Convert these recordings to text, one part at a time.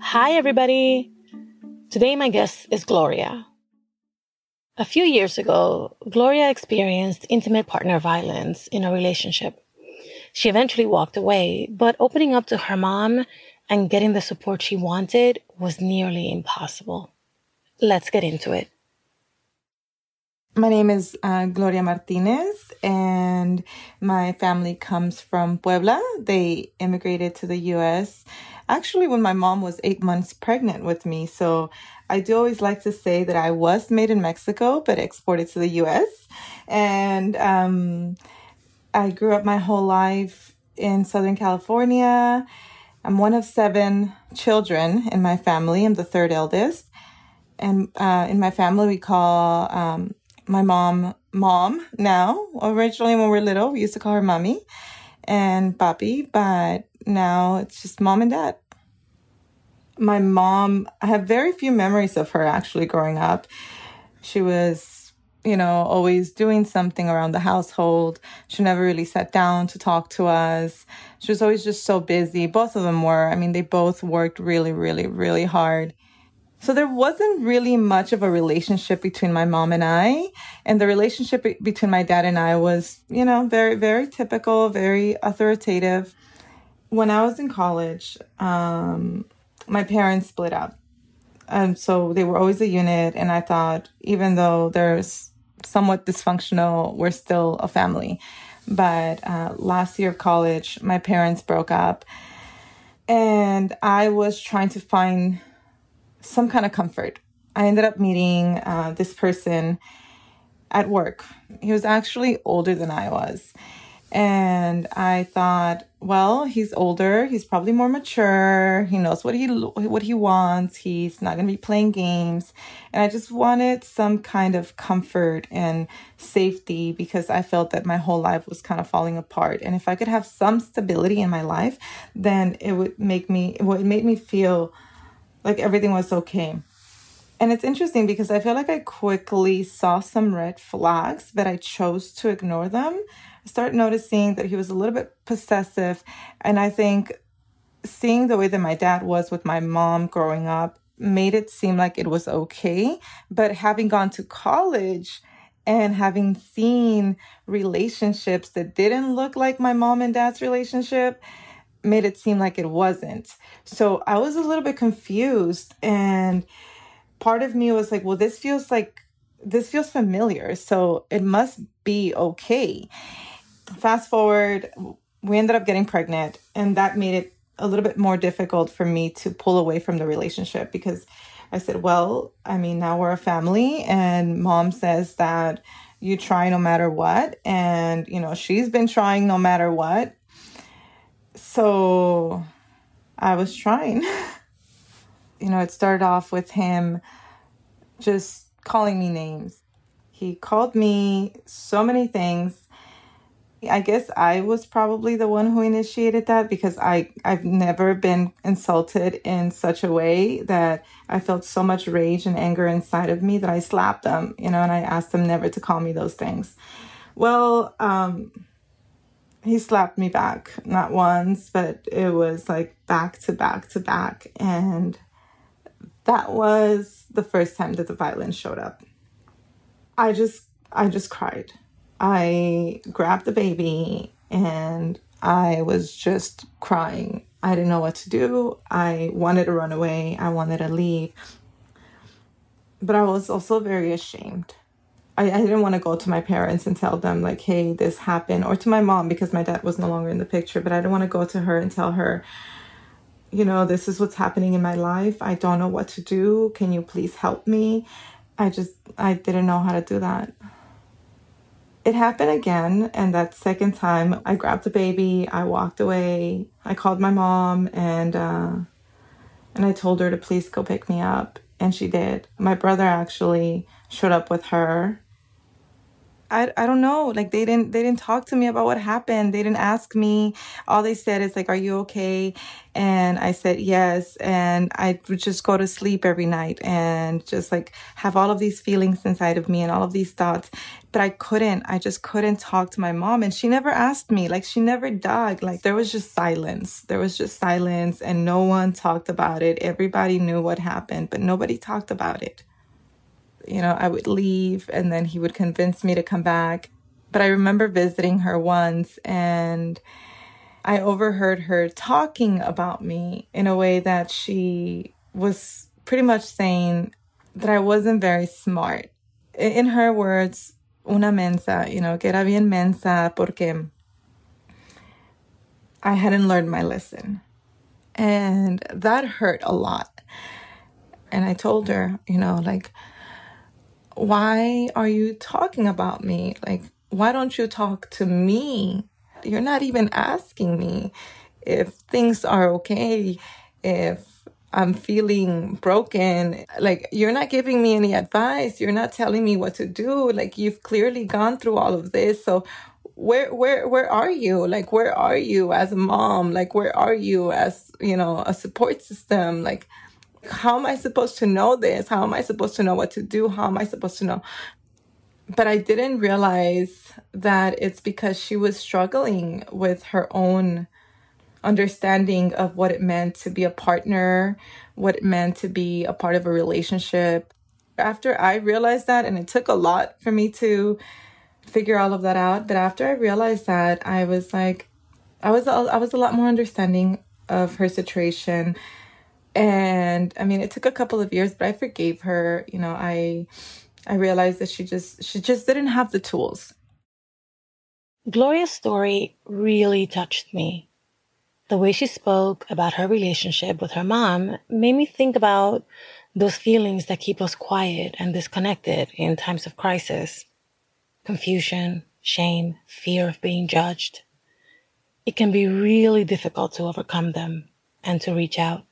Hi, everybody. Today, my guest is Gloria. A few years ago, Gloria experienced intimate partner violence in a relationship. She eventually walked away, but opening up to her mom and getting the support she wanted was nearly impossible. Let's get into it. My name is uh, Gloria Martinez, and my family comes from Puebla. They immigrated to the US actually when my mom was eight months pregnant with me. So I do always like to say that I was made in Mexico, but exported to the US. And um, I grew up my whole life in Southern California. I'm one of seven children in my family. I'm the third eldest. And uh, in my family, we call um, my mom mom now. Originally, when we were little, we used to call her mommy and papi, but now it's just mom and dad. My mom, I have very few memories of her actually growing up. She was, you know, always doing something around the household. She never really sat down to talk to us. She was always just so busy. Both of them were. I mean, they both worked really, really, really hard. So there wasn't really much of a relationship between my mom and I. And the relationship between my dad and I was, you know, very, very typical, very authoritative. When I was in college, um, my parents split up. And so they were always a unit. And I thought, even though there's somewhat dysfunctional, we're still a family. But uh, last year of college, my parents broke up. And I was trying to find some kind of comfort. I ended up meeting uh, this person at work. He was actually older than I was. And I thought, well, he's older. He's probably more mature. He knows what he what he wants. He's not going to be playing games. And I just wanted some kind of comfort and safety because I felt that my whole life was kind of falling apart. And if I could have some stability in my life, then it would make me it would make me feel like everything was okay. And it's interesting because I feel like I quickly saw some red flags, but I chose to ignore them. I started noticing that he was a little bit possessive. And I think seeing the way that my dad was with my mom growing up made it seem like it was okay. But having gone to college, and having seen relationships that didn't look like my mom and dad's relationship made it seem like it wasn't. So I was a little bit confused and part of me was like, well, this feels like this feels familiar, so it must be okay. Fast forward, we ended up getting pregnant, and that made it a little bit more difficult for me to pull away from the relationship because I said, well, I mean, now we're a family, and mom says that you try no matter what, and you know, she's been trying no matter what, so I was trying. you know, it started off with him just calling me names. He called me so many things. I guess I was probably the one who initiated that because I I've never been insulted in such a way that I felt so much rage and anger inside of me that I slapped them, you know, and I asked them never to call me those things. Well, um, he slapped me back not once but it was like back to back to back and that was the first time that the violence showed up. I just i just cried. I grabbed the baby and i was just crying. I didn't know what to do. I wanted to run away. I wanted to leave. But i was also very ashamed I, I didn't want to go to my parents and tell them like hey this happened or to my mom because my dad was no longer in the picture but i didn't want to go to her and tell her you know this is what's happening in my life. I don't know what to do. Can you please help me? I just i didn't know how to do that. It happened again and that second time i grabbed the baby i walked away i called my mom and uh and i told her to please go pick me up and she did. My brother actually showed up with her I, I don't know. Like they didn't they didn't talk to me about what happened. They didn't ask me. All they said is like, "Are you okay?" And I said yes. And I would just go to sleep every night and just like have all of these feelings inside of me and all of these thoughts. But I couldn't. I just couldn't talk to my mom. And she never asked me. Like she never dug. Like there was just silence. There was just silence and no one talked about it. Everybody knew what happened, but nobody talked about it you know, I would leave and then he would convince me to come back. But I remember visiting her once and I overheard her talking about me in a way that she was pretty much saying that I wasn't very smart. In her words, una mensa, you know, que era bien mensa porque I hadn't learned my lesson. And that hurt a lot. And I told her, you know, like, why are you talking about me? Like, why don't you talk to me? You're not even asking me if things are okay, if I'm feeling broken. Like, you're not giving me any advice. You're not telling me what to do. Like, you've clearly gone through all of this. So, where where where are you like where are you as a mom like where are you as you know a support system like how am I supposed to know this? How am I supposed to know what to do? How am I supposed to know? But I didn't realize that it's because she was struggling with her own understanding of what it meant to be a partner, what it meant to be a part of a relationship. After I realized that, and it took a lot for me to figure all of that out, but after I realized that, I was like, I was I was a lot more understanding of her situation and i mean it took a couple of years but i forgave her. You know i i realized that she just she just didn't have the tools. Gloria's story really touched me. The way she spoke about her relationship with her mom made me think about those feelings that keep us quiet and disconnected in times of crisis. Confusion shame fear of being judged. It can be really difficult to overcome them and to reach out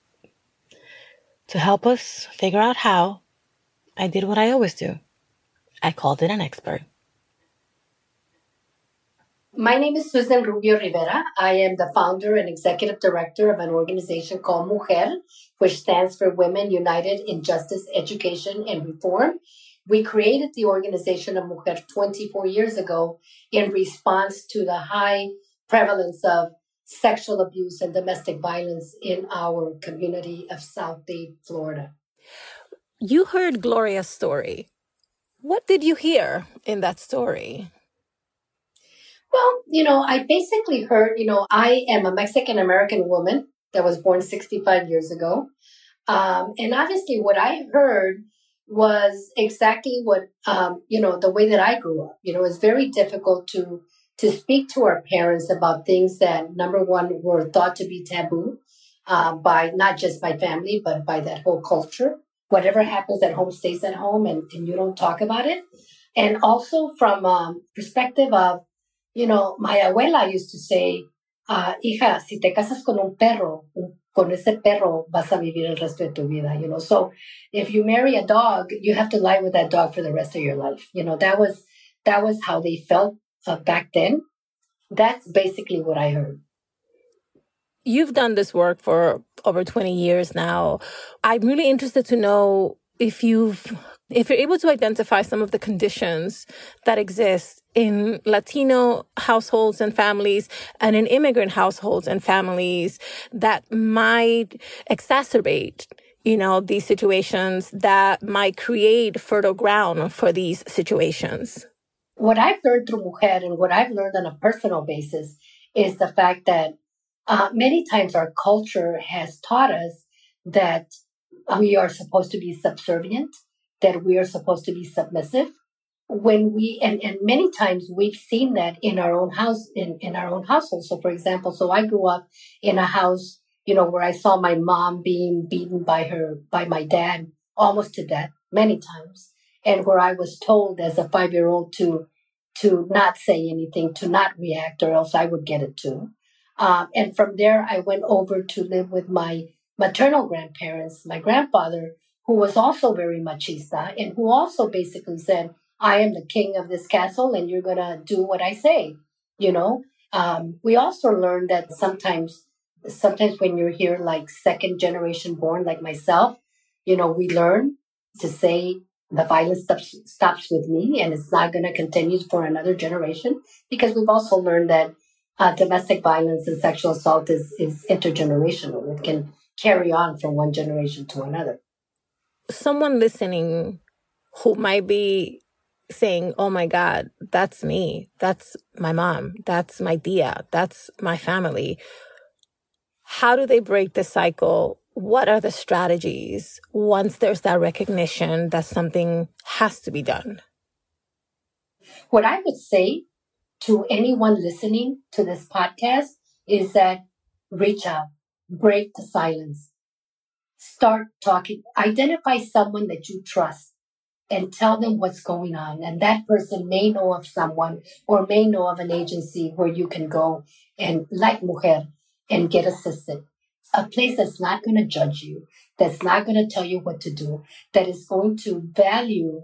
to help us figure out how, I did what I always do. I called in an expert. My name is Susan Rubio Rivera. I am the founder and executive director of an organization called Mujer, which stands for Women United in Justice, Education, and Reform. We created the organization of Mujer 24 years ago in response to the high prevalence of sexual abuse and domestic violence in our community of South Dade, Florida. You heard Gloria's story. What did you hear in that story? Well, you know, I basically heard, you know, I am a Mexican American woman that was born 65 years ago. Um, and obviously, what I heard was exactly what, um, you know, the way that I grew up. You know, it's very difficult to to speak to our parents about things that number one were thought to be taboo uh, by not just by family but by that whole culture. Whatever happens at home stays at home and, and you don't talk about it. And also from um, perspective of you know my abuela used to say uh, hija si te casas con un perro con ese perro vas a vivir el resto de tu vida you know. So if you marry a dog you have to lie with that dog for the rest of your life. You know that was that was how they felt uh, back then. That's basically what I heard. You've done this work for over 20 years now. I'm really interested to know if you've if you're able to identify some of the conditions that exist in Latino households and families and in immigrant households and families that might exacerbate you know these situations that might create fertile ground for these situations what I've learned through Mujer and what I've learned on a personal basis is the fact that uh, many times our culture has taught us that we are supposed to be subservient, that we are supposed to be submissive. When we and, and many times we've seen that in our own house in, in our own household. So for example, so I grew up in a house, you know, where I saw my mom being beaten by her by my dad almost to death many times and where I was told as a five year old to to not say anything, to not react, or else I would get it too. Um, and from there, I went over to live with my maternal grandparents, my grandfather, who was also very machista and who also basically said, I am the king of this castle and you're going to do what I say, you know? Um, we also learned that sometimes, sometimes when you're here, like second generation born, like myself, you know, we learn to say the violence stops, stops with me and it's not going to continue for another generation because we've also learned that uh, domestic violence and sexual assault is, is intergenerational. It can carry on from one generation to another. Someone listening who might be saying, Oh my God, that's me. That's my mom. That's my Dia. That's my family. How do they break the cycle? What are the strategies once there's that recognition that something has to be done? What I would say to anyone listening to this podcast is that reach out, break the silence, start talking, identify someone that you trust and tell them what's going on. And that person may know of someone or may know of an agency where you can go and, like Mujer, and get assisted. A place that's not going to judge you, that's not going to tell you what to do, that is going to value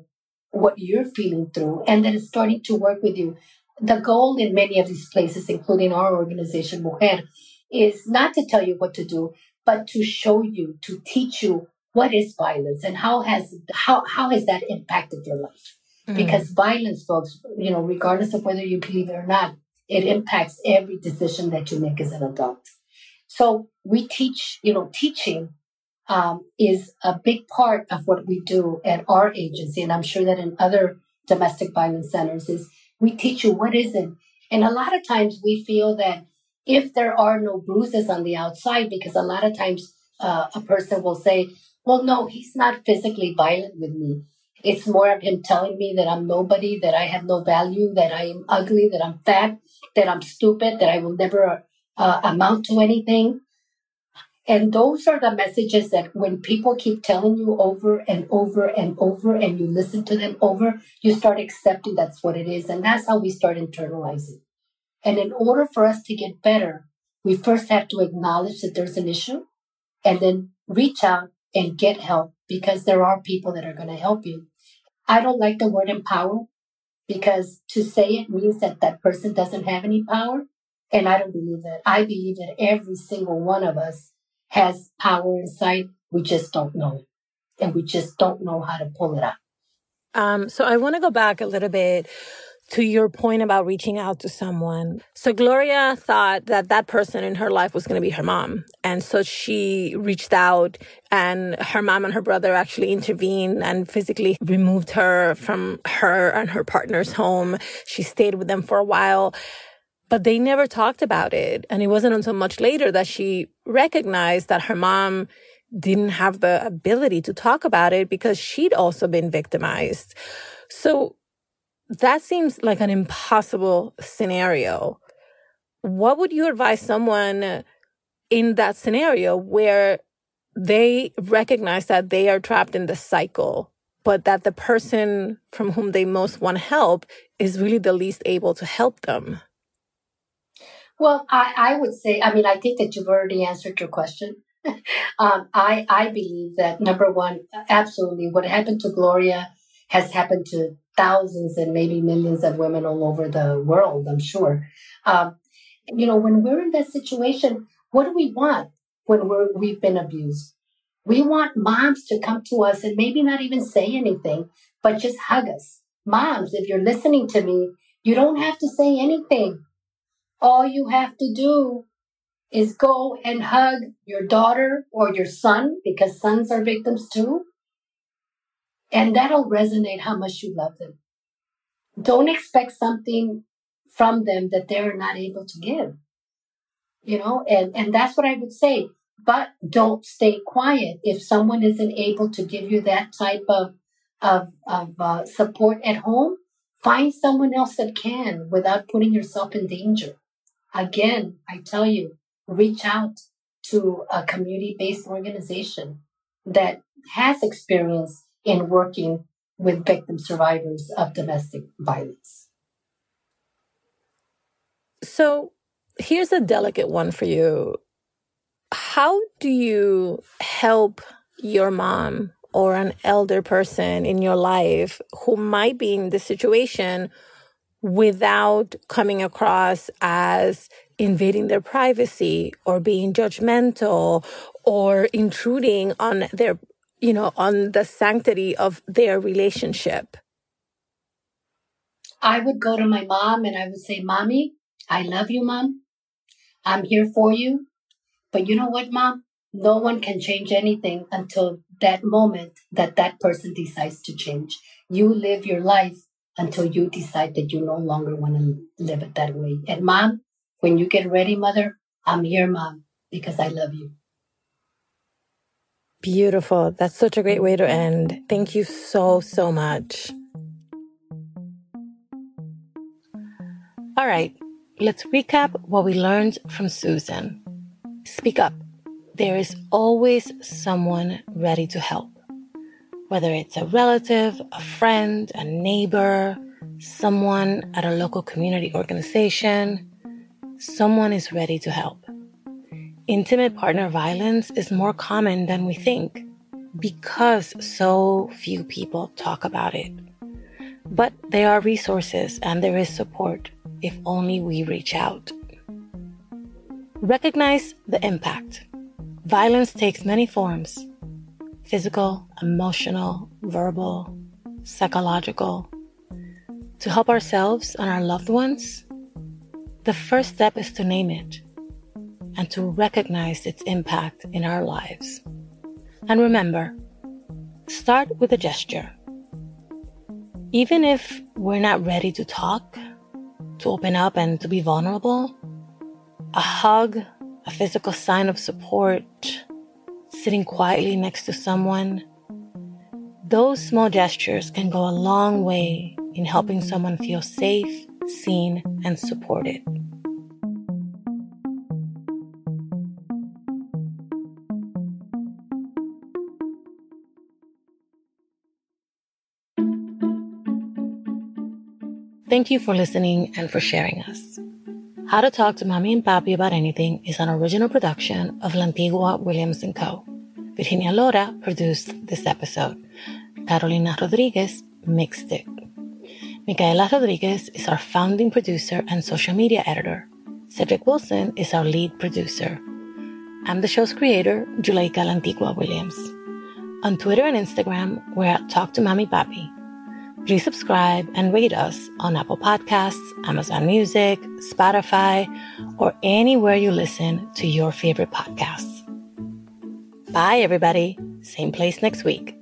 what you're feeling through, and that is starting to work with you. The goal in many of these places, including our organization, Mujer, is not to tell you what to do, but to show you, to teach you what is violence and how has how how has that impacted your life? Mm-hmm. Because violence, folks, you know, regardless of whether you believe it or not, it impacts every decision that you make as an adult. So we teach, you know, teaching um, is a big part of what we do at our agency, and I'm sure that in other domestic violence centers is we teach you what is it. And a lot of times we feel that if there are no bruises on the outside, because a lot of times uh, a person will say, well, no, he's not physically violent with me. It's more of him telling me that I'm nobody, that I have no value, that I am ugly, that I'm fat, that I'm stupid, that I will never uh, amount to anything. And those are the messages that when people keep telling you over and over and over and you listen to them over, you start accepting that's what it is. And that's how we start internalizing. And in order for us to get better, we first have to acknowledge that there's an issue and then reach out and get help because there are people that are going to help you. I don't like the word empower because to say it means that that person doesn't have any power. And I don't believe that. I believe that every single one of us has power inside. We just don't know it. And we just don't know how to pull it out. Um, so I want to go back a little bit to your point about reaching out to someone. So Gloria thought that that person in her life was going to be her mom. And so she reached out and her mom and her brother actually intervened and physically removed her from her and her partner's home. She stayed with them for a while, but they never talked about it. And it wasn't until much later that she recognized that her mom didn't have the ability to talk about it because she'd also been victimized. So that seems like an impossible scenario. What would you advise someone in that scenario where they recognize that they are trapped in the cycle, but that the person from whom they most want help is really the least able to help them? Well, I, I would say, I mean, I think that you've already answered your question. um, I, I believe that number one, absolutely, what happened to Gloria has happened to thousands and maybe millions of women all over the world, I'm sure. Um, you know, when we're in that situation, what do we want when we're, we've been abused? We want moms to come to us and maybe not even say anything, but just hug us. Moms, if you're listening to me, you don't have to say anything. All you have to do is go and hug your daughter or your son, because sons are victims too, and that'll resonate how much you love them. Don't expect something from them that they're not able to give. You know, and, and that's what I would say. But don't stay quiet. If someone isn't able to give you that type of, of, of uh, support at home, find someone else that can without putting yourself in danger. Again, I tell you, reach out to a community based organization that has experience in working with victim survivors of domestic violence. So here's a delicate one for you. How do you help your mom or an elder person in your life who might be in this situation without coming across as invading their privacy or being judgmental or intruding on their, you know, on the sanctity of their relationship. I would go to my mom and I would say, Mommy, I love you, Mom. I'm here for you. But you know what, Mom? No one can change anything until that moment that that person decides to change. You live your life until you decide that you no longer want to live it that way. And mom, when you get ready, mother, I'm here, mom, because I love you. Beautiful. That's such a great way to end. Thank you so, so much. All right, let's recap what we learned from Susan. Speak up. There is always someone ready to help whether it's a relative, a friend, a neighbor, someone at a local community organization, someone is ready to help. Intimate partner violence is more common than we think because so few people talk about it. But there are resources and there is support if only we reach out. Recognize the impact. Violence takes many forms physical, emotional, verbal, psychological, to help ourselves and our loved ones, the first step is to name it and to recognize its impact in our lives. And remember, start with a gesture. Even if we're not ready to talk, to open up and to be vulnerable, a hug, a physical sign of support, sitting quietly next to someone, those small gestures can go a long way in helping someone feel safe, seen, and supported. Thank you for listening and for sharing us. How to Talk to Mami and Papi About Anything is an original production of Lantigua Williams & Co. Virginia Lora produced this episode. Carolina Rodriguez mixed it. Micaela Rodriguez is our founding producer and social media editor. Cedric Wilson is our lead producer. I'm the show's creator, Juleyka Lantigua Williams. On Twitter and Instagram, we're at Talk to Mami Papi. Please subscribe and rate us on Apple Podcasts, Amazon Music, Spotify, or anywhere you listen to your favorite podcasts. Bye, everybody. Same place next week.